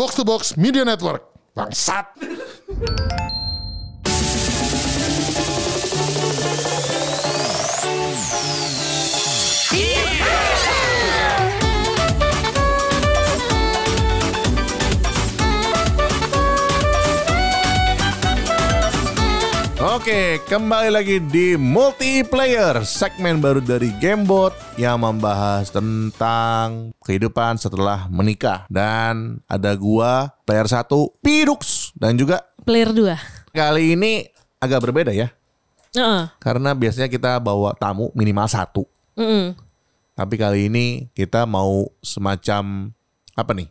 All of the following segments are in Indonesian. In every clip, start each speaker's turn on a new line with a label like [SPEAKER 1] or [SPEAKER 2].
[SPEAKER 1] Box to Box Media Network. Bangsat.
[SPEAKER 2] Oke, kembali lagi di multiplayer segmen baru dari Gamebot yang membahas tentang kehidupan setelah menikah dan ada gua player satu Pirux dan juga
[SPEAKER 3] Player 2.
[SPEAKER 2] kali ini agak berbeda ya
[SPEAKER 3] Heeh.
[SPEAKER 2] karena biasanya kita bawa tamu minimal satu
[SPEAKER 3] Mm-mm.
[SPEAKER 2] tapi kali ini kita mau semacam apa nih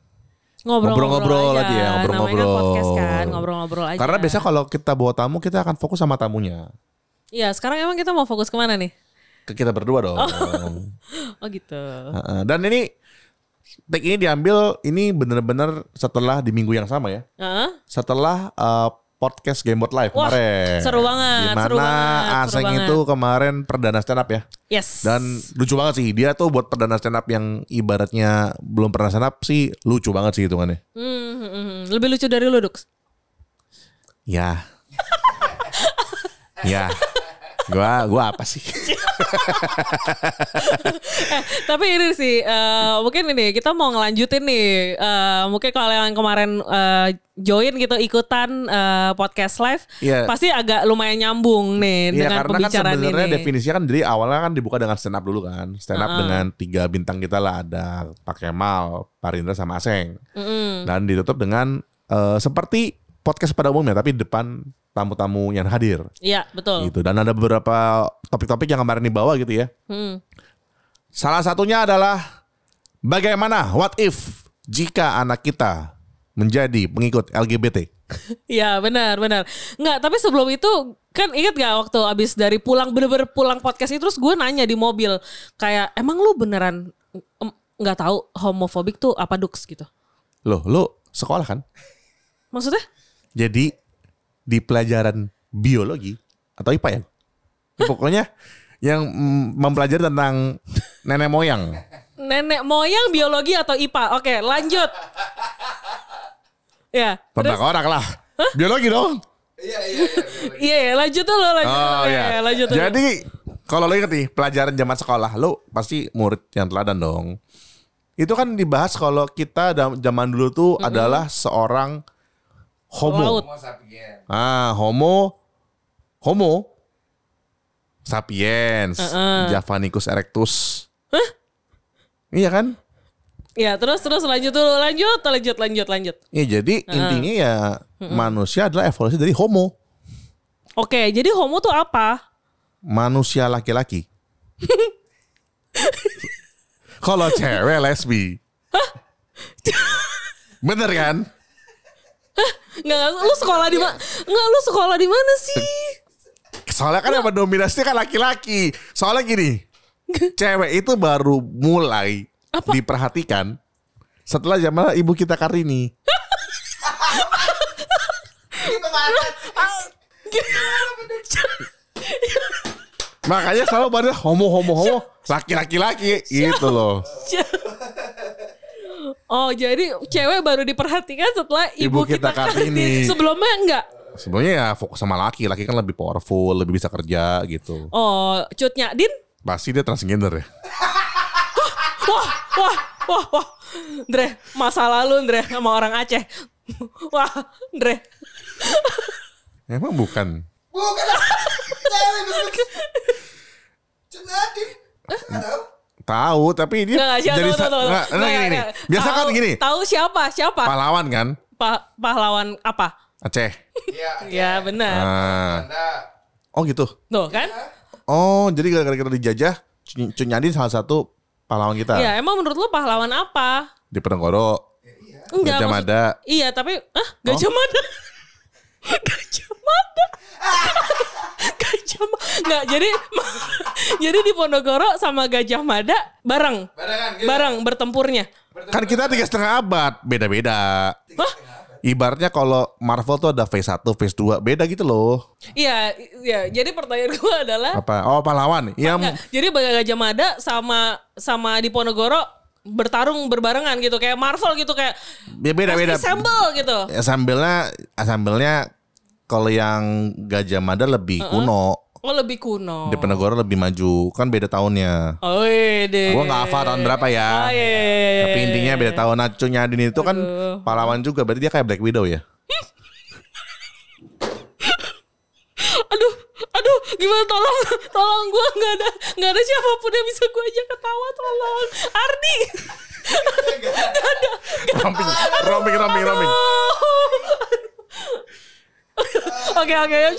[SPEAKER 3] Ngobrol-ngobrol
[SPEAKER 2] aja ya,
[SPEAKER 3] kan
[SPEAKER 2] ngobrol-ngobrol.
[SPEAKER 3] podcast kan, ngobrol-ngobrol aja.
[SPEAKER 2] karena biasa kalau kita bawa tamu kita akan fokus sama tamunya
[SPEAKER 3] Iya, sekarang emang kita mau fokus ke mana nih?
[SPEAKER 2] ke kita berdua dong
[SPEAKER 3] Oh gitu.
[SPEAKER 2] Heeh. Dan ini take ini diambil ini bener-bener setelah di minggu yang sama ya.
[SPEAKER 3] Heeh.
[SPEAKER 2] Setelah eh, podcast Gamebot Live
[SPEAKER 3] Wah,
[SPEAKER 2] kemarin.
[SPEAKER 3] seru banget,
[SPEAKER 2] Di mana
[SPEAKER 3] seru banget, seru
[SPEAKER 2] Aseng
[SPEAKER 3] banget.
[SPEAKER 2] itu kemarin perdana stand up ya.
[SPEAKER 3] Yes.
[SPEAKER 2] Dan lucu banget sih dia tuh buat perdana stand up yang ibaratnya belum pernah stand up sih lucu banget sih hitungannya.
[SPEAKER 3] Hmm, hmm, hmm. Lebih lucu dari lu, Dux.
[SPEAKER 2] Ya. ya. Gua gua apa sih?
[SPEAKER 3] Eh, tapi ini sih, eh, mungkin ini kita mau ngelanjutin nih. Eh, mungkin kalau yang kemarin eh, join gitu ikutan eh, podcast live,
[SPEAKER 2] Iya.
[SPEAKER 3] pasti agak lumayan nyambung nih
[SPEAKER 2] Iya
[SPEAKER 3] dengan
[SPEAKER 2] karena kan
[SPEAKER 3] pembicaraan
[SPEAKER 2] sebenarnya
[SPEAKER 3] ini.
[SPEAKER 2] definisinya kan dari awalnya kan dibuka dengan stand up dulu kan. Stand up
[SPEAKER 3] Uh-uh.
[SPEAKER 2] dengan tiga bintang kita lah ada Pak Kemal, Pak Rindra sama Aseng.
[SPEAKER 3] Mm-mm.
[SPEAKER 2] Dan ditutup dengan eh, seperti podcast pada umumnya tapi depan tamu-tamu yang hadir
[SPEAKER 3] Iya, betul.
[SPEAKER 2] gitu. Dan ada beberapa topik-topik yang kemarin dibawa gitu ya.
[SPEAKER 3] Hmm.
[SPEAKER 2] Salah satunya adalah bagaimana what if jika anak kita menjadi pengikut LGBT.
[SPEAKER 3] Iya benar benar. Nggak tapi sebelum itu kan ingat gak waktu abis dari pulang bener-bener pulang podcast itu terus gue nanya di mobil kayak emang lu beneran em, nggak tahu homofobik tuh apa duks gitu?
[SPEAKER 2] Loh, lu sekolah kan?
[SPEAKER 3] Maksudnya?
[SPEAKER 2] Jadi di pelajaran biologi atau IPA ya? Ya, Pokoknya yang mm, mempelajari tentang nenek moyang.
[SPEAKER 3] Nenek moyang biologi atau IPA? Oke lanjut. Ya.
[SPEAKER 2] Tentang
[SPEAKER 3] terus-
[SPEAKER 2] orang lah. Biologi dong.
[SPEAKER 3] Iya ya lanjut dulu lanjut.
[SPEAKER 2] Oh
[SPEAKER 3] dulu.
[SPEAKER 2] ya.
[SPEAKER 3] Lanjut dulu.
[SPEAKER 2] Jadi kalau lo inget nih pelajaran zaman sekolah, lo pasti murid yang teladan dong. Itu kan dibahas kalau kita dam- zaman dulu tuh adalah seorang homo.
[SPEAKER 3] Laut.
[SPEAKER 2] Ah, homo homo sapiens,
[SPEAKER 3] Heeh.
[SPEAKER 2] Javanicus erectus. Iya kan?
[SPEAKER 3] Ya terus terus lanjut dulu lanjut lanjut lanjut lanjut.
[SPEAKER 2] Ya jadi intinya ya manusia adalah evolusi dari homo.
[SPEAKER 3] Oke jadi homo tuh apa?
[SPEAKER 2] Manusia laki-laki. Kalau cewek lesbi. Bener kan?
[SPEAKER 3] Nggak lu sekolah di mana? Nggak lu sekolah di mana sih?
[SPEAKER 2] Soalnya kan yang mendominasi kan laki-laki. Soalnya gini, cewek itu baru mulai
[SPEAKER 3] Apa?
[SPEAKER 2] diperhatikan setelah zaman ibu kita Kartini. Makanya selalu pada homo homo homo laki-laki laki gitu loh.
[SPEAKER 3] Oh jadi cewek baru diperhatikan setelah ibu,
[SPEAKER 2] Ibu kita Kartini.
[SPEAKER 3] Sebelumnya enggak?
[SPEAKER 2] Sebenarnya ya fokus sama laki, laki kan lebih powerful, lebih bisa kerja gitu.
[SPEAKER 3] Oh cutnya Din?
[SPEAKER 2] Pasti dia transgender ya.
[SPEAKER 3] Wah wah wah wah. Dre masa lalu Dre sama orang Aceh. Wah Dre.
[SPEAKER 2] Emang bukan.
[SPEAKER 4] Bukan. Cewek dulu. Cenadin. Enggak tahu.
[SPEAKER 2] Tahu, tapi dia
[SPEAKER 3] siapa
[SPEAKER 2] jadi
[SPEAKER 3] tahu tahu.
[SPEAKER 2] nggak, nah, gini, nih. Biasa kan
[SPEAKER 3] Tahu-
[SPEAKER 2] gini,
[SPEAKER 3] Tahu siapa? Siapa?
[SPEAKER 2] pahlawan kan,
[SPEAKER 3] Pa- pahlawan apa?
[SPEAKER 2] Aceh.
[SPEAKER 4] Iya.
[SPEAKER 3] Ya benar.
[SPEAKER 2] Ah.
[SPEAKER 4] Anda.
[SPEAKER 2] Oh gitu.
[SPEAKER 3] Tuh kan?
[SPEAKER 2] Oh, jadi gara-gara kita dijajah, Cu- Cunyadin salah satu pahlawan kita
[SPEAKER 3] Iya emang menurut lu pahlawan apa?
[SPEAKER 2] di Penegoro.
[SPEAKER 3] Enggak.
[SPEAKER 2] Gajah
[SPEAKER 3] maksud-
[SPEAKER 2] Mada.
[SPEAKER 3] Iya tapi ah Gajah Mada. Gajah Mada. Gajah Mada. Enggak jadi jadi di Ponorogo sama Gajah Mada bareng.
[SPEAKER 4] Barengan gitu.
[SPEAKER 3] Bareng bertempurnya.
[SPEAKER 2] Kan kita tiga setengah abad, beda-beda.
[SPEAKER 3] Hah?
[SPEAKER 2] Ibaratnya kalau Marvel tuh ada phase 1, phase 2, beda gitu loh.
[SPEAKER 3] Iya, iya. Jadi pertanyaan gue adalah
[SPEAKER 2] Apa? Oh, pahlawan. Yang
[SPEAKER 3] enggak, jadi Gajah Mada sama sama di Ponorogo bertarung berbarengan gitu kayak Marvel gitu kayak
[SPEAKER 2] Ya beda beda.
[SPEAKER 3] assemble gitu.
[SPEAKER 2] Ya, sambilnya sambilnya kalau yang Gajah Mada lebih kuno.
[SPEAKER 3] Oh lebih kuno.
[SPEAKER 2] Di Penegoro lebih maju. Kan beda tahunnya.
[SPEAKER 3] Oh iya deh.
[SPEAKER 2] Gua nggak hafal tahun berapa ya.
[SPEAKER 3] Oh, iya, iya, iya,
[SPEAKER 2] Tapi
[SPEAKER 3] iya,
[SPEAKER 2] intinya
[SPEAKER 3] iya,
[SPEAKER 2] beda
[SPEAKER 3] iya.
[SPEAKER 2] tahun. Nah, Cunya Adin itu kan
[SPEAKER 3] Aduh.
[SPEAKER 2] pahlawan juga. Berarti dia kayak Black Widow ya.
[SPEAKER 3] Aduh, aduh, gimana tolong, tolong gue nggak ada, nggak ada siapa pun yang bisa gue ajak ketawa, tolong, Ardi.
[SPEAKER 2] romping, romping, romping, romping.
[SPEAKER 3] Oke oke ya.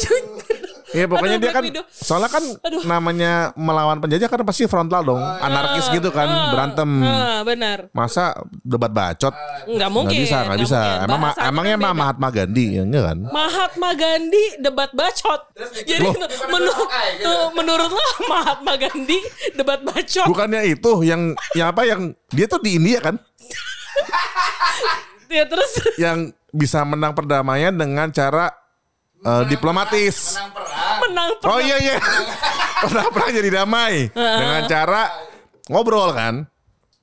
[SPEAKER 2] Iya pokoknya
[SPEAKER 3] Aduh,
[SPEAKER 2] dia kan
[SPEAKER 3] Widow.
[SPEAKER 2] soalnya kan
[SPEAKER 3] Aduh.
[SPEAKER 2] namanya melawan penjajah kan pasti frontal dong, anarkis gitu kan, berantem.
[SPEAKER 3] Ah, benar.
[SPEAKER 2] Masa debat bacot?
[SPEAKER 3] Nggak mungkin.
[SPEAKER 2] Nggak bisa, nggak bisa.
[SPEAKER 3] mungkin.
[SPEAKER 2] Emang ma-
[SPEAKER 3] Bahasanya
[SPEAKER 2] emangnya
[SPEAKER 3] kan.
[SPEAKER 2] Mahatma Gandhi ya enggak kan?
[SPEAKER 3] Mahatma Gandhi debat bacot. Jadi
[SPEAKER 2] Loh.
[SPEAKER 3] menurut menurut lo Mahatma Gandhi debat bacot.
[SPEAKER 2] Bukannya itu yang yang apa yang dia tuh di India kan?
[SPEAKER 3] Ya terus
[SPEAKER 2] Yang bisa menang perdamaian dengan cara eh, diplomatis.
[SPEAKER 3] menang perang.
[SPEAKER 2] Oh iya iya. Pernah perang jadi damai dengan cara ngobrol kan?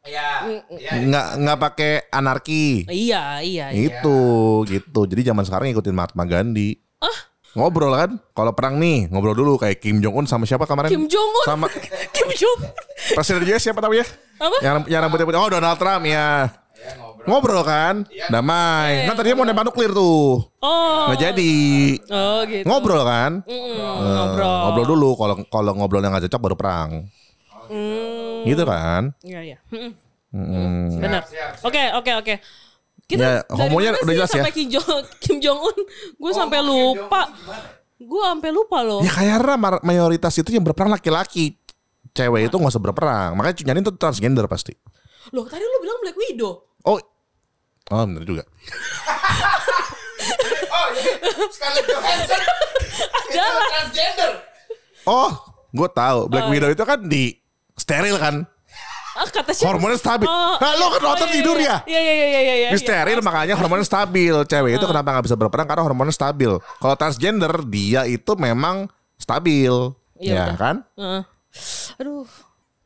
[SPEAKER 4] Iya. Iya.
[SPEAKER 2] Nggak nggak pakai anarki.
[SPEAKER 3] Iya iya. iya.
[SPEAKER 2] Itu gitu. Jadi zaman sekarang ngikutin Mahatma Gandhi. Ngobrol kan? Kalau perang nih ngobrol dulu kayak Kim Jong Un sama siapa kemarin?
[SPEAKER 3] Kim Jong Un.
[SPEAKER 2] Sama
[SPEAKER 3] Kim Jong.
[SPEAKER 2] presiden US siapa namanya?
[SPEAKER 3] Apa?
[SPEAKER 2] Yang yang rambutnya putih. Oh Donald Trump ya. Ngobrol kan? Damai. Kan tadinya mau nembak nuklir tuh.
[SPEAKER 3] Oh.
[SPEAKER 2] Nggak jadi.
[SPEAKER 3] Oh gitu.
[SPEAKER 2] Ngobrol kan?
[SPEAKER 3] Mm,
[SPEAKER 2] Eh,
[SPEAKER 3] ngobrol.
[SPEAKER 2] ngobrol dulu. Kalau kalau ngobrol yang nggak cocok baru perang.
[SPEAKER 3] Hmm.
[SPEAKER 2] Gitu kan?
[SPEAKER 3] Iya iya. Mm-mm.
[SPEAKER 2] Mm.
[SPEAKER 3] Benar. Oke oke oke. Kita
[SPEAKER 2] Ya,
[SPEAKER 3] dari
[SPEAKER 2] homonya udah jelas ya.
[SPEAKER 3] sampai Kim Jong Kim Jong Un. Gue sampai lupa. Gue sampai lupa loh.
[SPEAKER 2] Ya karena mar- mayoritas itu yang berperang laki-laki. Cewek itu nggak usah berperang. Makanya Cunyanin tuh transgender pasti.
[SPEAKER 3] Loh tadi lu bilang Black Widow.
[SPEAKER 2] Oh, oh bener juga.
[SPEAKER 4] Oh, jadi Scarlett Johansson itu transgender.
[SPEAKER 2] Oh, gue tahu. Black
[SPEAKER 3] Oh,
[SPEAKER 2] Widow itu kan di steril kan.
[SPEAKER 3] Ah kata siapa?
[SPEAKER 2] Hormonnya stabil.
[SPEAKER 3] Oh,
[SPEAKER 2] nah, lo kan
[SPEAKER 3] oh,
[SPEAKER 2] nonton
[SPEAKER 3] iya,
[SPEAKER 2] tidur
[SPEAKER 3] iya.
[SPEAKER 2] ya?
[SPEAKER 3] Iya iya iya iya iya.
[SPEAKER 2] Di steril makanya hormonnya stabil. Cewek itu kenapa nggak bisa berperang karena hormonnya stabil. Kalau transgender dia itu memang stabil,
[SPEAKER 3] Iya,
[SPEAKER 2] ya kan?
[SPEAKER 3] Heeh. Aduh.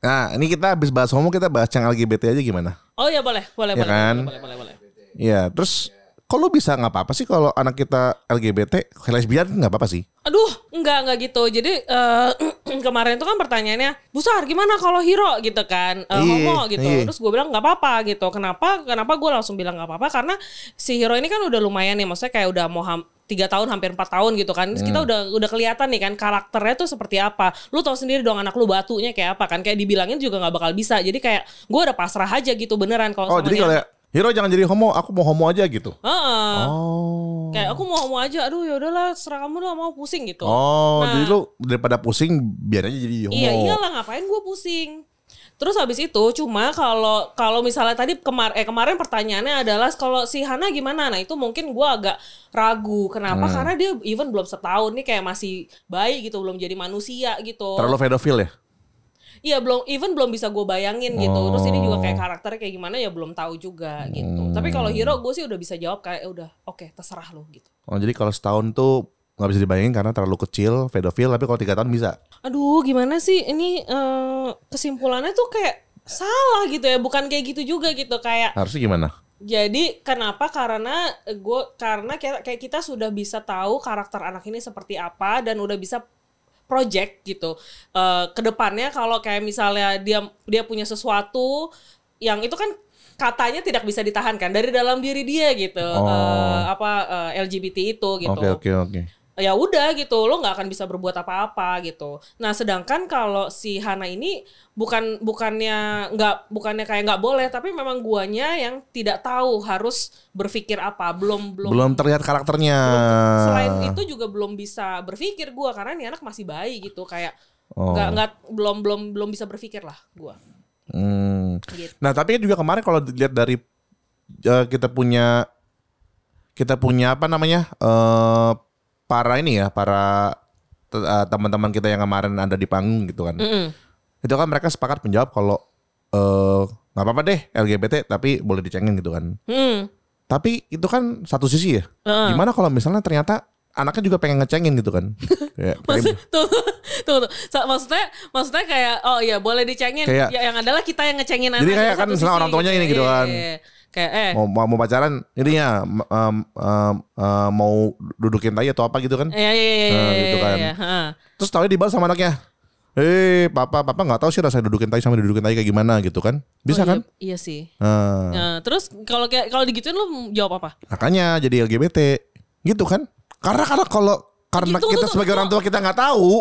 [SPEAKER 2] Nah, ini kita habis bahas homo, kita bahas yang LGBT aja gimana?
[SPEAKER 3] Oh ya boleh, boleh,
[SPEAKER 2] Ya
[SPEAKER 3] boleh,
[SPEAKER 2] kan?
[SPEAKER 3] boleh, boleh, boleh, boleh.
[SPEAKER 2] Ya, terus kalau bisa nggak apa-apa sih kalau anak kita LGBT, lesbian nggak apa-apa sih?
[SPEAKER 3] Aduh, enggak enggak gitu. Jadi eh, kemarin itu kan pertanyaannya, Busar gimana kalau hero gitu kan, Eh,
[SPEAKER 2] Iya,
[SPEAKER 3] homo gitu.
[SPEAKER 2] iya.
[SPEAKER 3] Terus gue bilang nggak apa-apa gitu. Kenapa? Kenapa gue langsung bilang nggak apa-apa? Karena si hero ini kan udah lumayan nih, maksudnya kayak udah mau ham- tiga tahun hampir empat tahun gitu kan. Terus kita
[SPEAKER 2] Hmm.
[SPEAKER 3] udah udah kelihatan nih kan karakternya tuh seperti apa. Lu tau sendiri dong anak lu batunya kayak apa kan? Kayak dibilangin juga nggak bakal bisa. Jadi kayak gue udah pasrah aja gitu beneran kalau
[SPEAKER 2] Oh, jadi kalau. Hero jangan jadi homo, aku mau homo aja gitu.
[SPEAKER 3] Heeh.
[SPEAKER 2] Oh.
[SPEAKER 3] Kayak aku mau homo aja. Aduh ya udahlah, serah kamu lah mau pusing gitu.
[SPEAKER 2] Oh,
[SPEAKER 3] Nah.
[SPEAKER 2] jadi lu daripada pusing biar aja jadi homo.
[SPEAKER 3] Iya iyalah ngapain gue pusing. Terus habis itu cuma kalau kalau misalnya tadi kemar eh kemarin pertanyaannya adalah kalau si Hana gimana? Nah itu mungkin gue agak ragu. Kenapa?
[SPEAKER 2] Hmm.
[SPEAKER 3] Karena dia even belum setahun nih kayak masih bayi gitu, belum jadi manusia gitu.
[SPEAKER 2] Terlalu pedofil ya?
[SPEAKER 3] Iya belum even belum bisa gue bayangin gitu. Terus ini juga
[SPEAKER 2] Oh.
[SPEAKER 3] kayak karakternya kayak gimana ya belum tahu juga gitu. Tapi kalau Hero gue sih udah bisa jawab kayak "Eh, udah oke terserah lo gitu.
[SPEAKER 2] Oh, jadi kalau setahun tuh nggak bisa dibayangin karena terlalu kecil, pedofil, tapi kalau tiga tahun bisa.
[SPEAKER 3] Aduh gimana sih ini eh, kesimpulannya tuh kayak salah gitu ya bukan kayak gitu juga gitu kayak
[SPEAKER 2] Harusnya gimana?
[SPEAKER 3] Jadi kenapa? Karena gue karena kayak kita sudah bisa tahu karakter anak ini seperti apa dan udah bisa project gitu. Eh ke depannya kalau kayak misalnya dia dia punya sesuatu yang itu kan katanya tidak bisa ditahan kan dari dalam diri dia gitu.
[SPEAKER 2] Oh.
[SPEAKER 3] Eh, apa eh, LGBT itu gitu
[SPEAKER 2] Oke, oke, oke.
[SPEAKER 3] Ya udah gitu lo nggak akan bisa berbuat apa-apa gitu nah sedangkan kalau si Hana ini bukan bukannya nggak bukannya kayak nggak boleh tapi memang guanya yang tidak tahu harus berpikir apa belum belum,
[SPEAKER 2] Belum terlihat karakternya.
[SPEAKER 3] selain itu juga belum bisa berpikir gua karena ini anak masih bayi gitu kayak
[SPEAKER 2] Oh.
[SPEAKER 3] nggak nggak belum belum belum bisa berpikir lah gua
[SPEAKER 2] Hmm.
[SPEAKER 3] gitu
[SPEAKER 2] Nah, tapi juga kemarin kalau dilihat dari eh, kita punya kita punya apa namanya? eh para ini ya, para eh, teman-teman kita yang kemarin ada di panggung gitu kan.
[SPEAKER 3] Mm-mm.
[SPEAKER 2] Itu kan mereka sepakat menjawab kalau eh, nggak apa-apa deh LGBT tapi boleh dicengin gitu kan.
[SPEAKER 3] Hmm.
[SPEAKER 2] Tapi itu kan satu sisi ya.
[SPEAKER 3] Heeh.
[SPEAKER 2] Gimana kalau misalnya ternyata anaknya juga pengen ngecengin gitu kan? Kayak pengen-
[SPEAKER 3] Maksud, tuh tunggu. So, maksudnya maksudnya kayak oh iya boleh dicengin.
[SPEAKER 2] Kayak-
[SPEAKER 3] ya, yang adalah kita yang ngecengin
[SPEAKER 2] Jadi
[SPEAKER 3] anak
[SPEAKER 2] kayak
[SPEAKER 3] dari
[SPEAKER 2] kan misalnya orang tuanya ini gitu
[SPEAKER 3] Iya,
[SPEAKER 2] kan.
[SPEAKER 3] iya, iya. Kayak eh
[SPEAKER 2] mau mau, mau pacaran ini ya m- em, em, em, mau dudukin tai atau apa gitu kan.
[SPEAKER 3] Iya iya iya
[SPEAKER 2] Nah,
[SPEAKER 3] iya.
[SPEAKER 2] gitu
[SPEAKER 3] iya,
[SPEAKER 2] kan.
[SPEAKER 3] iya, ha.
[SPEAKER 2] Terus tahu dibalas sama anaknya. Eh, papa, papa nggak tahu sih rasanya dudukin tai sama dudukin tai kayak gimana gitu kan? Bisa
[SPEAKER 3] Oh,
[SPEAKER 2] kan?
[SPEAKER 3] Iya, iya sih.
[SPEAKER 2] Nah,
[SPEAKER 3] Nah, terus kalau kayak kalau digituin lu jawab apa?
[SPEAKER 2] makanya jadi LGBT gitu kan? Karena karena kalau karena
[SPEAKER 3] Gitu,
[SPEAKER 2] kita
[SPEAKER 3] tuh,
[SPEAKER 2] sebagai
[SPEAKER 3] tuh.
[SPEAKER 2] orang tua kita nggak tahu,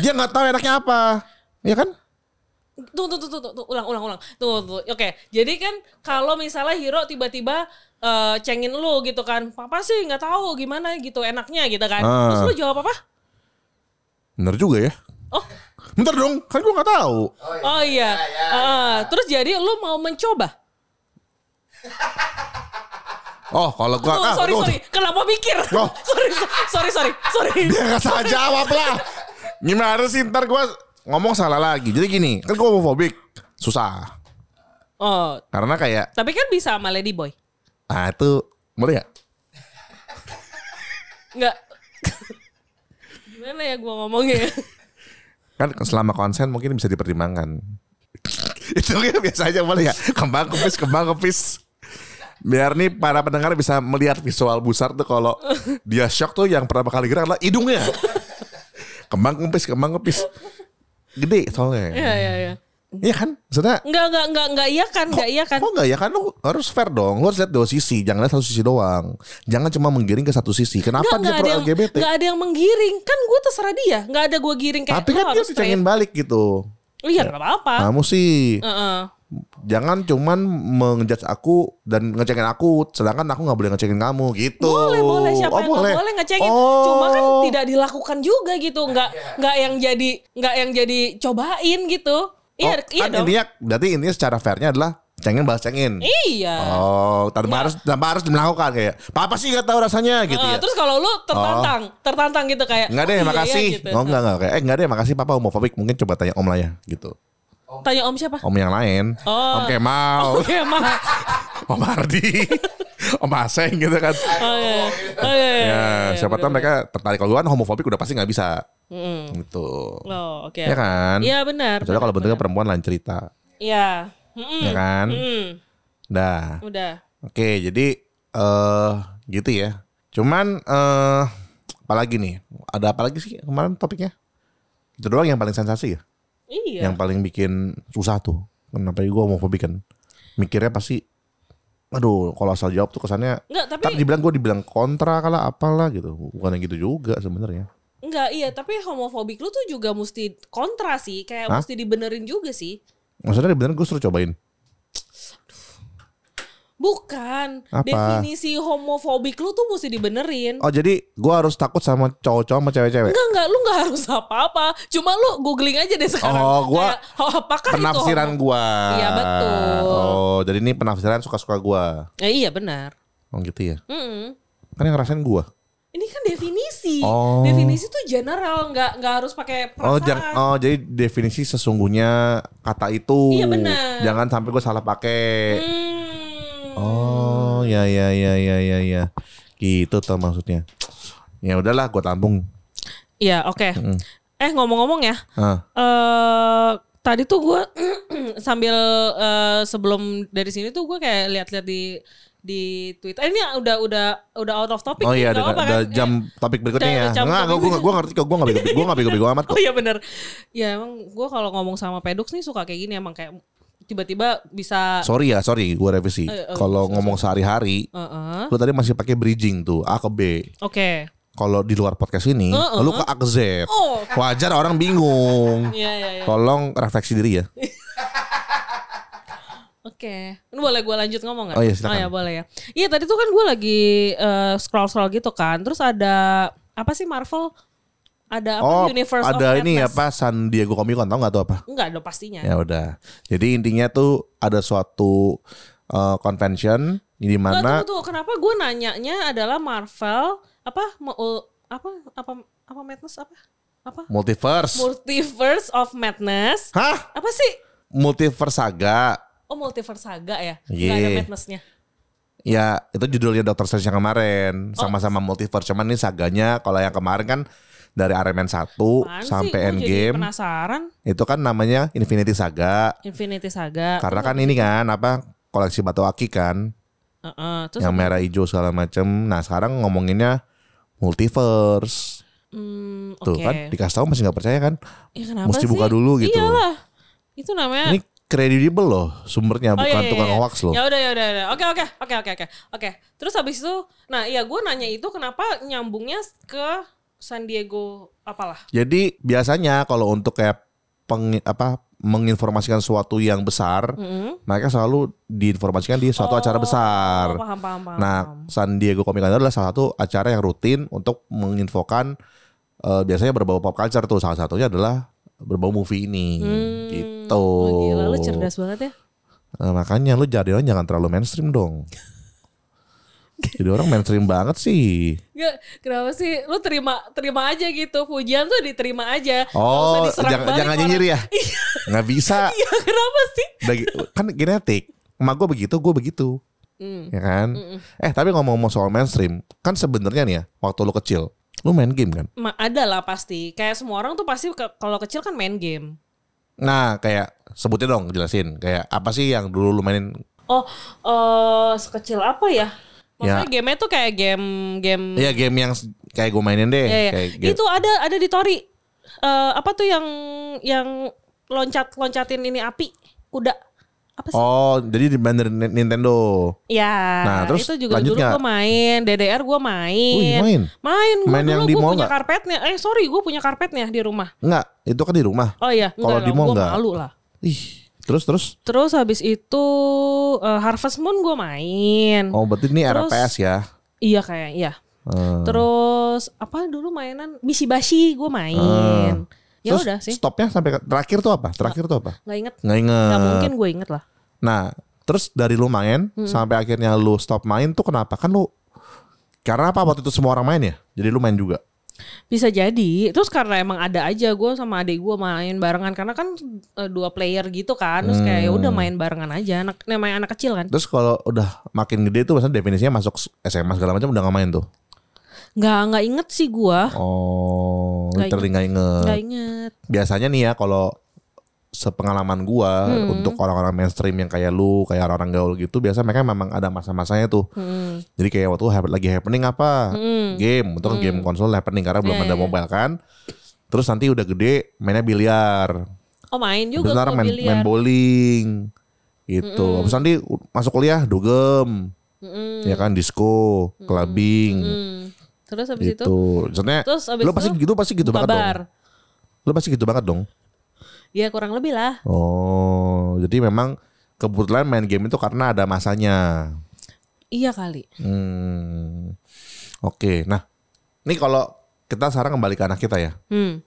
[SPEAKER 2] dia nggak tahu enaknya apa, ya kan?
[SPEAKER 3] Tuh, tuh, tuh, tuh, tuh, tuh, ulang, ulang, ulang. Tuh, tuh. Oke, jadi kan kalau misalnya Hiro tiba-tiba eh, cengin lu gitu kan, papa sih nggak tahu gimana gitu enaknya gitu kan.
[SPEAKER 2] Ah.
[SPEAKER 3] Terus lu jawab apa?
[SPEAKER 2] Bener juga ya.
[SPEAKER 3] Oh,
[SPEAKER 2] Bentar dong, kan gue nggak tahu.
[SPEAKER 3] oh iya. Ah, terus jadi lu mau mencoba?
[SPEAKER 2] Oh, kalau gua
[SPEAKER 3] Tuh,
[SPEAKER 2] ah,
[SPEAKER 3] sorry,
[SPEAKER 2] tuh,
[SPEAKER 3] sorry. Kenapa mikir?
[SPEAKER 2] Oh.
[SPEAKER 3] sorry, sorry, sorry, sorry.
[SPEAKER 2] Dia gak salah jawab lah. Gimana sih ntar gue ngomong salah lagi. Jadi gini, kan gue homofobik. Susah.
[SPEAKER 3] Oh,
[SPEAKER 2] Karena kayak,
[SPEAKER 3] tapi kan bisa sama Lady Boy.
[SPEAKER 2] ah itu, boleh ya?
[SPEAKER 3] Enggak. Gimana ya gua ngomongnya?
[SPEAKER 2] Kan selama konsen mungkin bisa dipertimbangkan. itu kan biasa aja boleh ya? Kembang kepis, kembang kepis. Biar nih para pendengar bisa melihat visual busar tuh kalau dia shock tuh yang pertama kali gerak adalah hidungnya. Kembang kepis, kembang kepis. Gede soalnya.
[SPEAKER 3] Iya, iya, iya.
[SPEAKER 2] Iya kan? Maksudnya
[SPEAKER 3] Enggak, enggak, enggak, enggak iya kan, enggak iya kan.
[SPEAKER 2] Kok enggak ya kan lu harus fair dong. Lu harus lihat dua sisi, jangan lihat satu sisi doang. Jangan cuma menggiring ke satu sisi. Kenapa
[SPEAKER 3] Enggak,
[SPEAKER 2] dia pro LGBT?
[SPEAKER 3] enggak ada yang menggiring. Kan gue terserah dia. Enggak ada gue giring kayak
[SPEAKER 2] Tapi kan dia
[SPEAKER 3] harus
[SPEAKER 2] dicengin balik gitu.
[SPEAKER 3] Iya, enggak apa-apa.
[SPEAKER 2] Kamu sih
[SPEAKER 3] Heeh.
[SPEAKER 2] Jangan cuman mengejudge aku dan ngecengin aku, sedangkan aku nggak boleh ngecengin kamu gitu.
[SPEAKER 3] Boleh, boleh. Siapa
[SPEAKER 2] Oh,
[SPEAKER 3] yang nggak boleh ngecengin.
[SPEAKER 2] Oh.
[SPEAKER 3] Cuma kan tidak dilakukan juga gitu. Enggak, enggak yang jadi, enggak yang jadi cobain gitu. Iya,
[SPEAKER 2] Oh,
[SPEAKER 3] iya
[SPEAKER 2] kan
[SPEAKER 3] dong.
[SPEAKER 2] intinya berarti intinya secara fairnya adalah cengin balas cengin.
[SPEAKER 3] Iya.
[SPEAKER 2] Oh, tanpa harus tanpa harus melakukan kayak papa sih nggak tahu rasanya gitu
[SPEAKER 3] Eh,
[SPEAKER 2] ya.
[SPEAKER 3] Terus kalau lu tertantang, tertantang gitu kayak.
[SPEAKER 2] Enggak deh,
[SPEAKER 3] oh, iya,
[SPEAKER 2] makasih.
[SPEAKER 3] iya, gitu.
[SPEAKER 2] Oh enggak enggak kayak eh enggak deh, makasih papa homofobik. Mungkin coba tanya Om lah ya gitu.
[SPEAKER 3] Tanya om siapa?
[SPEAKER 2] Om yang lain.
[SPEAKER 3] Oh.
[SPEAKER 2] Om Kemal.
[SPEAKER 3] Oke, mah.
[SPEAKER 2] Om Ardi. Om Aseng gitu kan.
[SPEAKER 3] Oh iya. Oh iya. iya,
[SPEAKER 2] Ya,
[SPEAKER 3] iya,
[SPEAKER 2] siapa tahu mereka tertarik kalau kan homofobik udah pasti nggak bisa.
[SPEAKER 3] Mm.
[SPEAKER 2] Gitu.
[SPEAKER 3] Oh, oke.
[SPEAKER 2] Ya kan?
[SPEAKER 3] Iya benar.
[SPEAKER 2] Kecuali kalau bentuknya
[SPEAKER 3] benar.
[SPEAKER 2] perempuan lain cerita.
[SPEAKER 3] Iya. Mm-mm.
[SPEAKER 2] Ya kan?
[SPEAKER 3] Mm.
[SPEAKER 2] Dah.
[SPEAKER 3] Udah.
[SPEAKER 2] Oke, jadi eh gitu ya. Cuman eh apalagi nih? Ada apa lagi sih kemarin topiknya? Itu doang yang paling sensasi ya?
[SPEAKER 3] Iya.
[SPEAKER 2] Yang paling bikin susah tuh. Kenapa gue homofobik kan? Mikirnya pasti Aduh, kalau asal jawab tuh kesannya
[SPEAKER 3] Enggak, tapi
[SPEAKER 2] Ntar dibilang gue dibilang kontra kalah apalah gitu. Bukan yang gitu juga sebenarnya.
[SPEAKER 3] enggak iya, tapi homofobik lu tuh juga mesti kontra sih, kayak
[SPEAKER 2] Hah?
[SPEAKER 3] mesti dibenerin juga sih.
[SPEAKER 2] Maksudnya bener gue suruh cobain.
[SPEAKER 3] Bukan.
[SPEAKER 2] Apa?
[SPEAKER 3] Definisi homofobik lu tuh mesti dibenerin.
[SPEAKER 2] Oh jadi gue harus takut sama cowok-cowok sama cewek-cewek.
[SPEAKER 3] Enggak, enggak, lu enggak harus apa-apa. Cuma lu googling aja deh sekarang.
[SPEAKER 2] Oh, gua
[SPEAKER 3] Kayak, oh, apakah
[SPEAKER 2] Penafsiran
[SPEAKER 3] itu
[SPEAKER 2] gue.
[SPEAKER 3] Iya, betul.
[SPEAKER 2] Oh jadi ini penafsiran suka-suka gue.
[SPEAKER 3] Ya, iya benar.
[SPEAKER 2] Oh gitu ya.
[SPEAKER 3] Mm-mm.
[SPEAKER 2] Kan yang ngerasain gue.
[SPEAKER 3] Ini kan definisi.
[SPEAKER 2] Oh.
[SPEAKER 3] Definisi tuh general, nggak nggak harus pakai
[SPEAKER 2] Oh,
[SPEAKER 3] perasaan.
[SPEAKER 2] jang, oh jadi definisi sesungguhnya kata itu.
[SPEAKER 3] Iya, benar.
[SPEAKER 2] Jangan sampai gue salah pakai.
[SPEAKER 3] Hmm.
[SPEAKER 2] Oh ya ya ya ya ya ya. Gitu tuh maksudnya. Ya udahlah gue tampung.
[SPEAKER 3] Iya, oke. Eh ngomong-ngomong ya,
[SPEAKER 2] Ah.
[SPEAKER 3] eh tadi tuh gue sambil eh, sebelum dari sini tuh gue kayak lihat-lihat di di Twitter. Eh, ini udah udah udah out of topic.
[SPEAKER 2] Oh iya,
[SPEAKER 3] apa
[SPEAKER 2] ada
[SPEAKER 3] kan?
[SPEAKER 2] jam topik berikutnya ya. Enggak,
[SPEAKER 3] topik
[SPEAKER 2] gue gue ngerti kok. Gue nggak bego, gue nggak bego amat kok.
[SPEAKER 3] Oh iya bener. Ya emang gue kalau ngomong sama Pedux nih suka kayak gini emang kayak tiba-tiba bisa.
[SPEAKER 2] Sorry ya, sorry, gue revisi.
[SPEAKER 3] Eh, eh,
[SPEAKER 2] Kalau ngomong sehari-hari,
[SPEAKER 3] Heeh.
[SPEAKER 2] lu tadi masih pakai bridging tuh A ke B.
[SPEAKER 3] Oke.
[SPEAKER 2] Kalau di luar podcast ini,
[SPEAKER 3] Eh, eh.
[SPEAKER 2] lu ke A ke Z.
[SPEAKER 3] Oh.
[SPEAKER 2] Wajar orang bingung.
[SPEAKER 3] Iya iya iya.
[SPEAKER 2] Tolong refleksi diri ya.
[SPEAKER 3] Oke, Ini boleh gue lanjut ngomong nggak?
[SPEAKER 2] Oh iya, silakan.
[SPEAKER 3] Oh ya boleh ya. Iya tadi tuh kan gue lagi scroll scroll gitu kan, terus ada apa sih Marvel? Ada apa
[SPEAKER 2] Oh,
[SPEAKER 3] Universe of
[SPEAKER 2] ada ini
[SPEAKER 3] Madness.
[SPEAKER 2] apa San Diego Comic Con tau nggak tuh apa?
[SPEAKER 3] Enggak ada pastinya.
[SPEAKER 2] Ya udah. Jadi intinya tuh ada suatu uh, convention di
[SPEAKER 3] Enggak,
[SPEAKER 2] mana
[SPEAKER 3] tunggu, tunggu. kenapa gue nanyanya adalah Marvel apa mau apa apa apa Madness apa apa
[SPEAKER 2] multiverse.
[SPEAKER 3] Multiverse of Madness
[SPEAKER 2] Hah?
[SPEAKER 3] apa sih?
[SPEAKER 2] Multiverse saga.
[SPEAKER 3] Oh Multiverse Saga ya?
[SPEAKER 2] Iya.
[SPEAKER 3] Nggak ada Madnessnya.
[SPEAKER 2] Ya, itu judulnya Doctor Strange yang kemarin,
[SPEAKER 3] Oh.
[SPEAKER 2] sama-sama multiverse. Cuman ini saganya kalau yang kemarin kan dari Iron Man 1
[SPEAKER 3] Apaan sih?
[SPEAKER 2] sampai
[SPEAKER 3] jadi
[SPEAKER 2] Endgame
[SPEAKER 3] penasaran.
[SPEAKER 2] itu kan namanya Infinity Saga.
[SPEAKER 3] Infinity Saga.
[SPEAKER 2] Karena kan ini kan apa koleksi batu aki kan
[SPEAKER 3] Heeh, terus
[SPEAKER 2] yang merah hijau segala macem. Nah sekarang ngomonginnya multiverse.
[SPEAKER 3] hmm,
[SPEAKER 2] Tuh
[SPEAKER 3] oke.
[SPEAKER 2] kan dikasih tahu masih nggak percaya kan?
[SPEAKER 3] Ya,
[SPEAKER 2] mesti buka
[SPEAKER 3] sih?
[SPEAKER 2] dulu gitu.
[SPEAKER 3] Iyalah. Itu namanya
[SPEAKER 2] Ini kredibel loh sumbernya
[SPEAKER 3] Oh,
[SPEAKER 2] bukan
[SPEAKER 3] iya, iya,
[SPEAKER 2] tukang
[SPEAKER 3] iya.
[SPEAKER 2] hoax loh.
[SPEAKER 3] Ya udah ya udah ya udah. Oke oke oke oke oke. Oke. Terus habis itu nah iya gue nanya itu kenapa nyambungnya ke San Diego apalah?
[SPEAKER 2] Jadi biasanya kalau untuk kayak peng, apa menginformasikan sesuatu yang besar,
[SPEAKER 3] Mm-mm.
[SPEAKER 2] mereka selalu diinformasikan di suatu acara besar.
[SPEAKER 3] Oh, paham paham paham.
[SPEAKER 2] Nah. San Diego Comic Con adalah salah satu acara yang rutin untuk menginfokan eh, biasanya berbau pop culture tuh. Salah satunya adalah berbau movie ini.
[SPEAKER 3] Hmm,
[SPEAKER 2] Gitu.
[SPEAKER 3] Oh, gila lu cerdas banget ya.
[SPEAKER 2] Eh, makanya lu jadi orang jangan terlalu mainstream dong. jadi orang mainstream banget sih.
[SPEAKER 3] Gak, kenapa sih? Lu terima terima aja gitu. Pujian tuh diterima aja.
[SPEAKER 2] Oh, jangan jangan nyinyir ya. Nggak bisa.
[SPEAKER 3] Iya, kenapa sih?
[SPEAKER 2] Bagi- kan genetik. Emak gue begitu, gue begitu.
[SPEAKER 3] Hmm.
[SPEAKER 2] Ya kan? Eh, tapi ngomong-ngomong soal mainstream, kan sebenarnya nih ya, waktu lu kecil, lu main game kan?
[SPEAKER 3] Ma- ada lah pasti. Kayak semua orang tuh pasti ke- kalau kecil kan main game.
[SPEAKER 2] Nah, kayak sebutin dong, jelasin. Kayak apa sih yang dulu lu mainin?
[SPEAKER 3] Oh, eh sekecil apa ya? Maksudnya game-nya tuh kayak game game
[SPEAKER 2] Iya game yang kayak gue mainin deh.
[SPEAKER 3] Iya, iya.
[SPEAKER 2] Kayak game.
[SPEAKER 3] Itu ada ada di Tori. Eh apa tuh yang yang loncat loncatin ini api kuda? Apa sih?
[SPEAKER 2] Oh, jadi di bandar Ni- Nintendo.
[SPEAKER 3] Ya,
[SPEAKER 2] Nah, terus
[SPEAKER 3] itu juga
[SPEAKER 2] lanjut
[SPEAKER 3] dulu gue main, DDR gue main.
[SPEAKER 2] Wih, main?
[SPEAKER 3] Main, gue
[SPEAKER 2] Main
[SPEAKER 3] dulu
[SPEAKER 2] yang di mall
[SPEAKER 3] punya
[SPEAKER 2] nggak?
[SPEAKER 3] karpetnya. Eh sorry, gue punya karpetnya di rumah.
[SPEAKER 2] Enggak, itu kan di rumah.
[SPEAKER 3] Oh iya,
[SPEAKER 2] Kalau
[SPEAKER 3] enggak
[SPEAKER 2] di mall
[SPEAKER 3] gue
[SPEAKER 2] nggak?
[SPEAKER 3] malu lah.
[SPEAKER 2] Ih, terus terus.
[SPEAKER 3] Terus habis itu eh, Harvest Moon gue main.
[SPEAKER 2] Oh, berarti ini
[SPEAKER 3] Terus-
[SPEAKER 2] RPS ya.
[SPEAKER 3] Iya kayak iya.
[SPEAKER 2] Hmm.
[SPEAKER 3] Terus apa dulu mainan Bishibashi gue main. Ya
[SPEAKER 2] Terus
[SPEAKER 3] udah sih,
[SPEAKER 2] Stopnya sampai terakhir tuh apa? Terakhir tuh apa?
[SPEAKER 3] nggak inget.
[SPEAKER 2] Nggak inget.
[SPEAKER 3] Nggak mungkin gue inget lah.
[SPEAKER 2] Nah, terus dari lu main
[SPEAKER 3] Hmm.
[SPEAKER 2] sampai akhirnya lu stop main tuh kenapa? Kan lu karena apa waktu itu semua orang main ya? Jadi lu main juga.
[SPEAKER 3] Bisa jadi. Terus karena emang ada aja gue sama adik gue main barengan karena kan eh, dua player gitu kan. Terus kayak ya udah
[SPEAKER 2] Hmm.
[SPEAKER 3] main barengan aja. Anak namanya anak kecil kan.
[SPEAKER 2] Terus kalau udah makin gede tuh maksudnya definisinya masuk SMA segala macam udah nggak main tuh.
[SPEAKER 3] Nggak nggak inget sih gue.
[SPEAKER 2] Oh,
[SPEAKER 3] nggak
[SPEAKER 2] inget.
[SPEAKER 3] Nggak inget.
[SPEAKER 2] Biasanya nih ya kalau sepengalaman gua
[SPEAKER 3] Hmm.
[SPEAKER 2] untuk orang-orang mainstream yang kayak lu, kayak orang-orang gaul gitu, biasa mereka memang ada masa-masanya tuh.
[SPEAKER 3] Hmm.
[SPEAKER 2] Jadi kayak waktu lagi happening apa? Game, itu kan game konsol happening karena belum
[SPEAKER 3] Iya,
[SPEAKER 2] ada mobile kan. Terus nanti udah gede mainnya biliar.
[SPEAKER 3] Oh main
[SPEAKER 2] Terus
[SPEAKER 3] juga gue
[SPEAKER 2] main,
[SPEAKER 3] biliar.
[SPEAKER 2] main bowling gitu. Habis nanti u- masuk kuliah dugem. Ya kan disco, clubbing
[SPEAKER 3] Hmm. Terus habis itu
[SPEAKER 2] gitu. Maksudnya
[SPEAKER 3] Terus abis
[SPEAKER 2] lu pasti
[SPEAKER 3] itu
[SPEAKER 2] gitu pasti gitu banget dong. Lu pasti gitu banget dong.
[SPEAKER 3] Ya kurang lebih lah.
[SPEAKER 2] Oh, jadi memang kebetulan main game itu karena ada masanya.
[SPEAKER 3] Iya kali.
[SPEAKER 2] Hmm. Oke, nah, ini kalau kita sekarang kembali ke anak kita ya.
[SPEAKER 3] Hmm.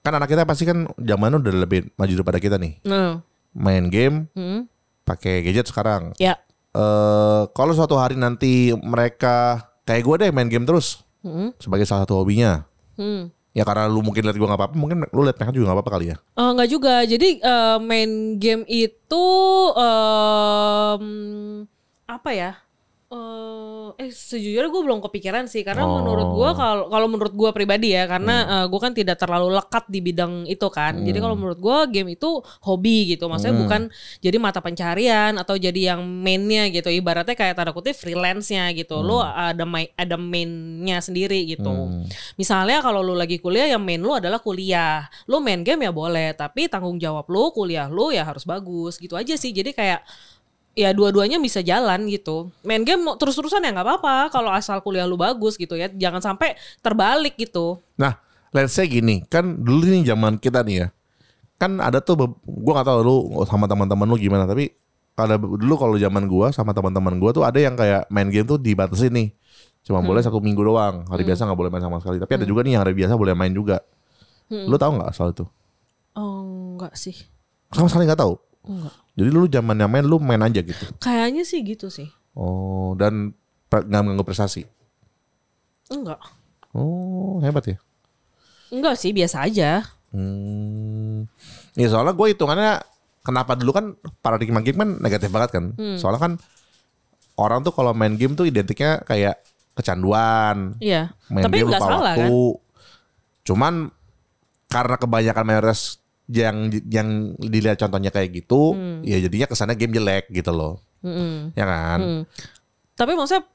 [SPEAKER 2] Kan anak kita pasti kan zaman udah lebih maju daripada kita nih.
[SPEAKER 3] Nah.
[SPEAKER 2] Main game,
[SPEAKER 3] Hmm.
[SPEAKER 2] pakai gadget sekarang.
[SPEAKER 3] Ya.
[SPEAKER 2] Eh, kalau suatu hari nanti mereka kayak gue deh main game terus
[SPEAKER 3] Hmm.
[SPEAKER 2] sebagai salah satu hobinya.
[SPEAKER 3] Hmm.
[SPEAKER 2] Ya karena lu mungkin lihat gue nggak apa-apa, mungkin lu lihat mereka juga nggak apa-apa kali ya.
[SPEAKER 3] Enggak juga. Jadi eh, main game itu em, apa ya? Eh, eh sejujurnya gue belum kepikiran sih karena
[SPEAKER 2] Oh.
[SPEAKER 3] menurut gue kalau kalau menurut gue pribadi ya karena gue kan tidak terlalu lekat di bidang itu kan. Jadi kalau menurut gue game itu hobi gitu maksudnya bukan jadi mata pencarian atau jadi yang mainnya gitu. Ibaratnya kayak tanda kutip freelance-nya gitu. Lo ada main ada mainnya sendiri gitu. Misalnya kalau lu lagi kuliah yang main lu adalah kuliah. Lu main game ya boleh tapi tanggung jawab lu kuliah lu ya harus bagus gitu aja sih. Jadi kayak ya dua-duanya bisa jalan gitu. Main game mau terus-terusan ya nggak apa-apa kalau asal kuliah lu bagus gitu ya. Jangan sampai terbalik gitu.
[SPEAKER 2] Nah, let's say gini, kan dulu nih zaman kita nih ya. Kan ada tuh gua nggak tahu lu sama teman-teman lu gimana, tapi kalau dulu kalau zaman gua sama teman-teman gua tuh ada yang kayak main game tuh dibatasi nih. Cuma boleh satu minggu doang. Hari biasa nggak boleh main sama sekali. Tapi ada juga nih yang hari biasa boleh main juga. Lu tahu nggak soal itu?
[SPEAKER 3] Oh enggak sih.
[SPEAKER 2] Sama sekali nggak tahu.
[SPEAKER 3] Enggak.
[SPEAKER 2] Jadi lu zaman yang main lu main aja gitu.
[SPEAKER 3] Kayaknya sih gitu sih.
[SPEAKER 2] Oh, dan nggak mengganggu prestasi.
[SPEAKER 3] Enggak.
[SPEAKER 2] Oh, hebat ya.
[SPEAKER 3] Enggak sih biasa aja.
[SPEAKER 2] Hmm. Ya soalnya gue hitungannya kenapa dulu kan paradigma game kan negatif banget kan. Soalnya kan orang tuh kalau main game tuh identiknya kayak kecanduan,
[SPEAKER 3] Iya.
[SPEAKER 2] main
[SPEAKER 3] Tapi
[SPEAKER 2] game lupa
[SPEAKER 3] salah
[SPEAKER 2] waktu.
[SPEAKER 3] kan.
[SPEAKER 2] Cuman karena kebanyakan mayoritas yang yang dilihat contohnya kayak gitu, ya jadinya kesannya game jelek gitu loh.
[SPEAKER 3] Mm-mm.
[SPEAKER 2] Ya kan?
[SPEAKER 3] Hmm. Tapi maksudnya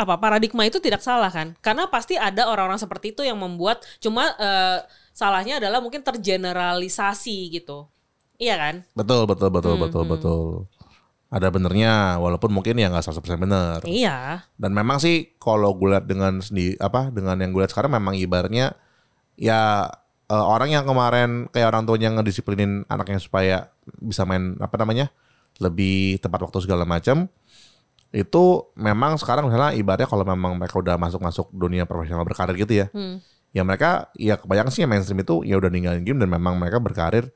[SPEAKER 3] apa paradigma itu tidak salah kan? Karena pasti ada orang-orang seperti itu yang membuat cuma eh, salahnya adalah mungkin tergeneralisasi gitu. Iya kan?
[SPEAKER 2] Betul, betul, betul, betul, betul. Ada benernya, walaupun mungkin ya nggak 100% bener.
[SPEAKER 3] Iya.
[SPEAKER 2] Dan memang sih kalau gue lihat dengan sendi apa dengan yang gue lihat sekarang memang ibarnya ya eh, orang yang kemarin kayak orang tuanya ngedisiplinin anaknya supaya bisa main apa namanya lebih tepat waktu segala macam itu memang sekarang misalnya ibaratnya kalau memang mereka udah masuk-masuk dunia profesional berkarir gitu ya
[SPEAKER 3] Hmm.
[SPEAKER 2] ya mereka ya kebanyakan sih mainstream itu ya udah ninggalin game dan memang mereka berkarir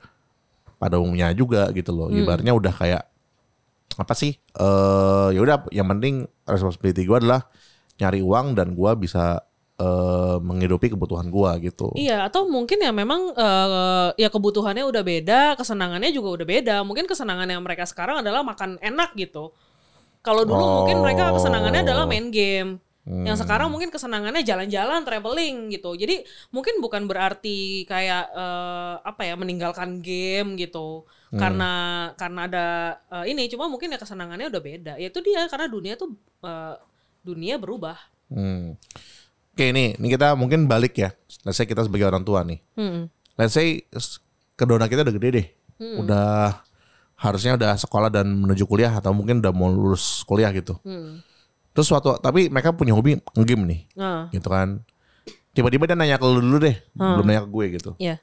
[SPEAKER 2] pada umumnya juga gitu loh ibaratnya udah kayak apa sih eh ya udah yang penting responsibility gue adalah nyari uang dan gua bisa eh menghidupi kebutuhan gua gitu
[SPEAKER 3] Iya, atau mungkin ya memang eh, ya kebutuhannya udah beda, kesenangannya juga udah beda. Mungkin kesenangan yang mereka sekarang adalah makan enak gitu. Kalau dulu mungkin mereka kesenangannya adalah main game. Yang sekarang mungkin kesenangannya jalan-jalan, traveling gitu. Jadi mungkin bukan berarti kayak eh, apa ya meninggalkan game gitu. Karena karena ada eh, ini cuma mungkin ya kesenangannya udah beda. Ya itu dia karena dunia tuh eh, dunia berubah.
[SPEAKER 2] Hmm. Oke ini, ini kita mungkin balik ya. Let's say kita sebagai orang tua nih.
[SPEAKER 3] Hmm.
[SPEAKER 2] Let's say kedona kita udah gede deh. Udah harusnya udah sekolah dan menuju kuliah atau mungkin udah mau lulus kuliah gitu.
[SPEAKER 3] Hmm.
[SPEAKER 2] Terus suatu tapi mereka punya hobi nge-game nih,
[SPEAKER 3] Nah,
[SPEAKER 2] gitu kan. Tiba-tiba dia nanya ke lu dulu deh, belum nanya ke gue gitu.
[SPEAKER 3] ya.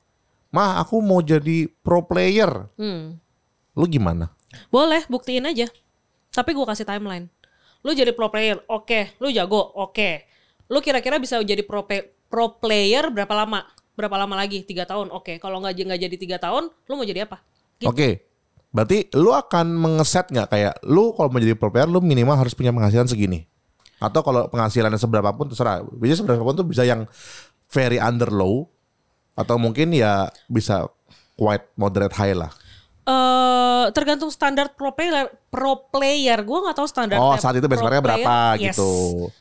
[SPEAKER 2] Mah, aku mau jadi pro player.
[SPEAKER 3] Hmm.
[SPEAKER 2] Lu gimana?
[SPEAKER 3] Boleh, buktiin aja. Tapi gue kasih timeline. Lu jadi pro player, oke. Lu jago, oke. Lu kira-kira bisa jadi pro, pro player berapa lama? Berapa lama lagi? Tiga tahun, oke. Kalau nggak nggak jadi tiga tahun, lu mau jadi apa? Gitu.
[SPEAKER 2] Oke. Berarti lu akan mengeset nggak kayak lu kalau mau jadi pro player lu minimal harus punya penghasilan segini. Atau kalau penghasilannya seberapa pun terserah. Bisa seberapa pun tuh bisa yang very under low atau mungkin ya bisa quite moderate high lah.
[SPEAKER 3] Eh tergantung standar pro player. Pro player, gue nggak tahu standar.
[SPEAKER 2] Oh, saat itu benchmarknya berapa
[SPEAKER 3] yes.
[SPEAKER 2] gitu.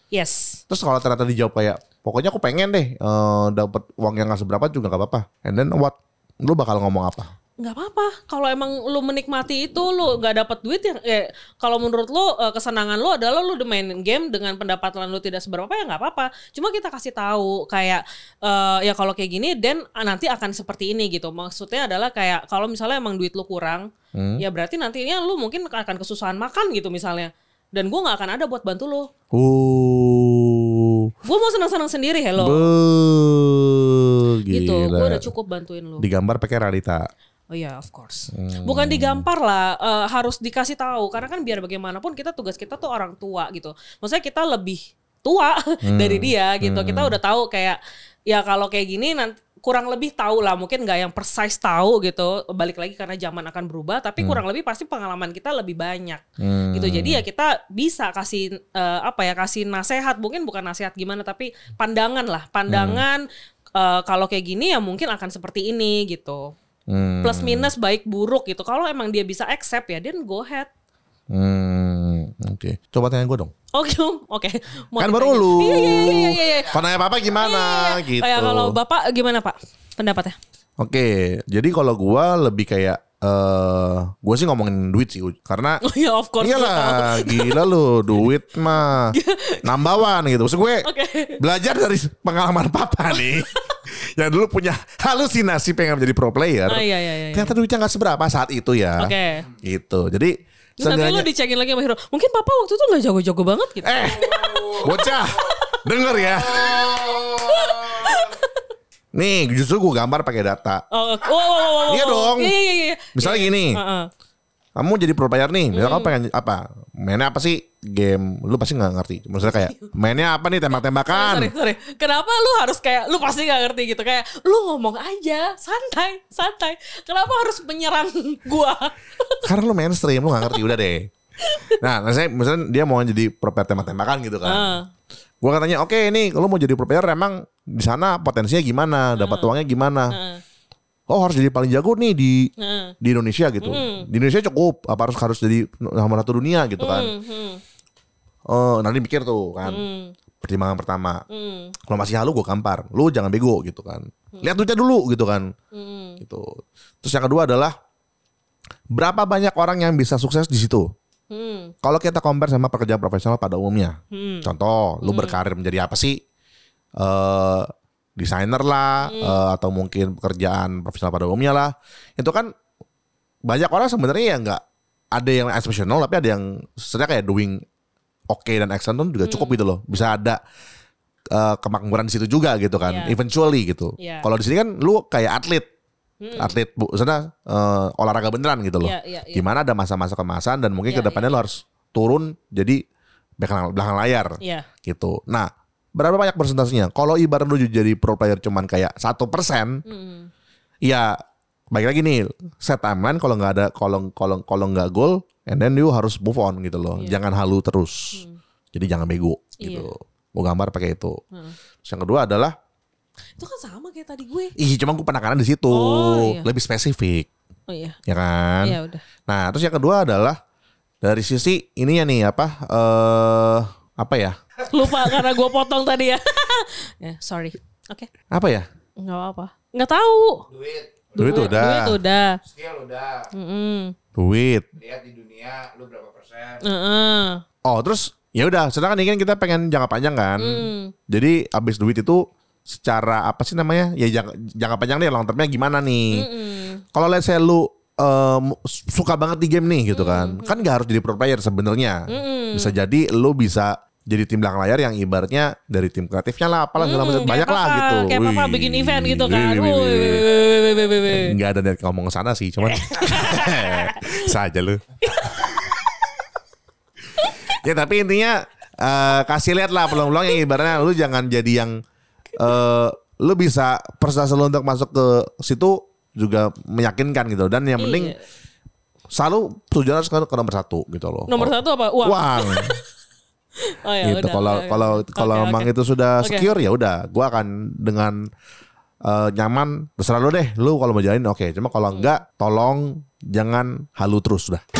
[SPEAKER 3] Yes.
[SPEAKER 2] Terus kalau ternyata dijawab kayak pokoknya aku pengen deh eh, dapat uang yang nggak seberapa juga nggak apa-apa. And then what? Lu bakal ngomong apa?
[SPEAKER 3] Nggak apa-apa. Kalau emang lu menikmati itu lu nggak dapat duit ya eh, kalau menurut lu eh, kesenangan lu adalah lu main game dengan pendapatan lu tidak seberapa ya nggak apa-apa. Cuma kita kasih tahu kayak eh, ya kalau kayak gini dan nanti akan seperti ini gitu. Maksudnya adalah kayak kalau misalnya emang duit lu kurang ya berarti nantinya lu mungkin akan kesusahan makan gitu misalnya. Dan gua nggak akan ada buat bantu lu.
[SPEAKER 2] Uh.
[SPEAKER 3] gua mau senang-senang sendiri hello.
[SPEAKER 2] Be,
[SPEAKER 3] gitu gua udah cukup bantuin lu.
[SPEAKER 2] Digambar pakai realita.
[SPEAKER 3] Oh iya, of course. Bukan digampar lah, eh, harus dikasih tahu. Karena kan biar bagaimanapun kita tugas kita tuh orang tua gitu. Maksudnya kita lebih tua dari dia gitu. Kita udah tahu kayak ya kalau kayak gini nanti kurang lebih tahu lah. Mungkin nggak yang precise tahu gitu. Balik lagi karena zaman akan berubah tapi kurang lebih pasti pengalaman kita lebih banyak gitu. Jadi ya kita bisa kasih eh, apa ya kasih nasehat. Mungkin bukan nasehat gimana tapi pandangan lah. Pandangan eh, kalau kayak gini ya mungkin akan seperti ini gitu
[SPEAKER 2] Hmm.
[SPEAKER 3] plus minus baik buruk gitu. Kalau emang dia bisa accept ya, then go ahead.
[SPEAKER 2] Hmm, oke. Coba tanya gue dong.
[SPEAKER 3] Oke, oke. Mau
[SPEAKER 2] kan baru lu.
[SPEAKER 3] Iya, iya, iya, iya, iya.
[SPEAKER 2] Kalau nanya apa-apa gimana gitu.
[SPEAKER 3] Kayak kalau bapak gimana pak pendapatnya?
[SPEAKER 2] Oke, jadi kalau gua lebih kayak eh gue sih ngomongin duit sih karena
[SPEAKER 3] Oh iya, of course.
[SPEAKER 2] iyalah gila lu duit mah nambawan gitu. Maksud gue
[SPEAKER 3] Oke.
[SPEAKER 2] belajar dari pengalaman papa nih yang dulu punya halusinasi pengen menjadi pro player.
[SPEAKER 3] Ah, iya, iya, iya.
[SPEAKER 2] Ternyata duitnya nggak seberapa saat itu ya.
[SPEAKER 3] Oke.
[SPEAKER 2] Gitu. Jadi
[SPEAKER 3] nanti lo dicengin lagi sama Hiro. Mungkin papa waktu itu nggak jago-jago banget gitu.
[SPEAKER 2] eh bocah denger ya. Nih justru gue gambar pakai data.
[SPEAKER 3] Oh, oke. Wow, wow, wow, wow,
[SPEAKER 2] Iya
[SPEAKER 3] wow.
[SPEAKER 2] dong.
[SPEAKER 3] Iya, iya, iya.
[SPEAKER 2] Misalnya gini,
[SPEAKER 3] Heeh.
[SPEAKER 2] Kamu jadi pro player nih, misalnya
[SPEAKER 3] Hmm.
[SPEAKER 2] kamu pengen apa? Mainnya apa sih? Game, lu pasti nggak ngerti. Maksudnya kayak mainnya apa nih tembak-tembakan?
[SPEAKER 3] Sorry, sorry. Kenapa lu harus kayak lu pasti gak ngerti gitu kayak lu ngomong aja santai, santai. Kenapa harus menyerang gua?
[SPEAKER 2] Karena lu mainstream, lu gak ngerti udah deh. Nah, misalnya, misalnya dia mau jadi pro player tembak-tembakan gitu kan.
[SPEAKER 3] Heeh.
[SPEAKER 2] Gua katanya, oke ini lu mau jadi pro player emang di sana potensinya gimana, dapat uangnya gimana?
[SPEAKER 3] Heeh.
[SPEAKER 2] Oh harus jadi paling jago nih di di Indonesia gitu. Di Indonesia cukup, apa harus harus jadi nomor satu dunia gitu kan?
[SPEAKER 3] Hmm, hmm,
[SPEAKER 2] Oh nanti mikir tuh kan.
[SPEAKER 3] hmm.
[SPEAKER 2] pertimbangan pertama.
[SPEAKER 3] Hmm.
[SPEAKER 2] Kalau masih halu gue gampar. Lu jangan bego gitu kan. Lihat duitnya dulu gitu kan.
[SPEAKER 3] Hmm.
[SPEAKER 2] Gitu. Terus yang kedua adalah berapa banyak orang yang bisa sukses di situ?
[SPEAKER 3] Hmm.
[SPEAKER 2] Kalau kita compare sama pekerjaan profesional pada umumnya.
[SPEAKER 3] Hmm.
[SPEAKER 2] Contoh, lu berkarir menjadi apa sih? Eh desainer lah eh, atau mungkin pekerjaan profesional pada umumnya lah. Itu kan banyak orang sebenarnya ya nggak ada yang exceptional tapi ada yang sebenarnya kayak doing oke dan excellent juga cukup gitu loh. Bisa ada eh, kemakmuran di situ juga gitu kan.
[SPEAKER 3] Iya.
[SPEAKER 2] Eventually gitu.
[SPEAKER 3] Iya.
[SPEAKER 2] Kalau di sini kan lu kayak atlet. Atlet bu, sana eh, olahraga beneran gitu loh.
[SPEAKER 3] Iya, iya, iya.
[SPEAKER 2] Gimana ada masa-masa kemasan dan mungkin
[SPEAKER 3] Iya,
[SPEAKER 2] ke depannya lu harus turun jadi belakang, belakang layar
[SPEAKER 3] Iya.
[SPEAKER 2] gitu. Nah, berapa banyak persentasenya? Kalau ibarat lu jadi pro player cuman kayak satu persen,
[SPEAKER 3] Hmm.
[SPEAKER 2] ya baik lagi nih set timeline kalau nggak ada kalau kalau kalau nggak gol, and then you harus move on gitu loh. Jangan halu terus. Jadi jangan bego gitu. Gue gambar pakai itu.
[SPEAKER 3] Hmm.
[SPEAKER 2] Terus yang kedua adalah,
[SPEAKER 3] Itu kan sama kayak tadi gue.
[SPEAKER 2] ih cuma gue penekanan di situ,
[SPEAKER 3] Oh, iya.
[SPEAKER 2] lebih spesifik,
[SPEAKER 3] Oh iya.
[SPEAKER 2] ya kan?
[SPEAKER 3] Iya udah.
[SPEAKER 2] Nah, terus yang kedua adalah dari sisi ininya nih apa? eh apa ya?
[SPEAKER 3] Lupa karena gue potong tadi ya. ya sorry. Oke.
[SPEAKER 2] Apa ya?
[SPEAKER 3] Nggak apa-apa. Nggak tahu.
[SPEAKER 4] Duit,
[SPEAKER 2] Duit udah.
[SPEAKER 3] Duit udah.
[SPEAKER 4] skill udah.
[SPEAKER 3] Mm-mm.
[SPEAKER 2] Duit.
[SPEAKER 4] Lihat di dunia lu berapa persen.
[SPEAKER 3] Heeh.
[SPEAKER 2] Oh terus ya udah, sedangkan ini kan kita pengen jangka panjang kan.
[SPEAKER 3] Hmm.
[SPEAKER 2] Jadi abis duit itu secara apa sih namanya? Ya jangka, jangka panjang nih long termnya gimana nih?
[SPEAKER 3] Mm-mm.
[SPEAKER 2] Kalau let's say lu em, suka banget di game nih gitu kan. Kan gak harus jadi pro player sebenarnya.
[SPEAKER 3] Mm-mm.
[SPEAKER 2] Bisa jadi lu bisa jadi tim belakang layar yang ibaratnya dari tim kreatifnya lah apalah segala macam
[SPEAKER 3] Mm,
[SPEAKER 2] banyak lah gitu.
[SPEAKER 3] Kayak papa bikin event gitu kan.
[SPEAKER 2] Wih, wih,
[SPEAKER 3] Wih,
[SPEAKER 2] wih, wih.
[SPEAKER 3] wih, wih, wih, wih, wih.
[SPEAKER 2] Nggak ada niat ngomong ke sana sih, cuman saja lu. ya tapi intinya eh, kasih lihat lah peluang-peluang yang ibaratnya lu jangan jadi yang eh, lu bisa prestasi lu untuk masuk ke situ juga meyakinkan gitu dan yang penting
[SPEAKER 3] Iya.
[SPEAKER 2] selalu tujuan harus ke, nomor satu gitu loh.
[SPEAKER 3] Nomor satu apa? Uang.
[SPEAKER 2] Uang.
[SPEAKER 3] Oh ya
[SPEAKER 2] gitu. Kalau kalau kalau emang itu sudah
[SPEAKER 3] Oke.
[SPEAKER 2] secure ya udah, gua akan dengan eh, nyaman terserah lu deh. Lu kalau mau jalanin oke, cuma
[SPEAKER 3] Hmm.
[SPEAKER 2] kalau enggak tolong jangan halu terus udah.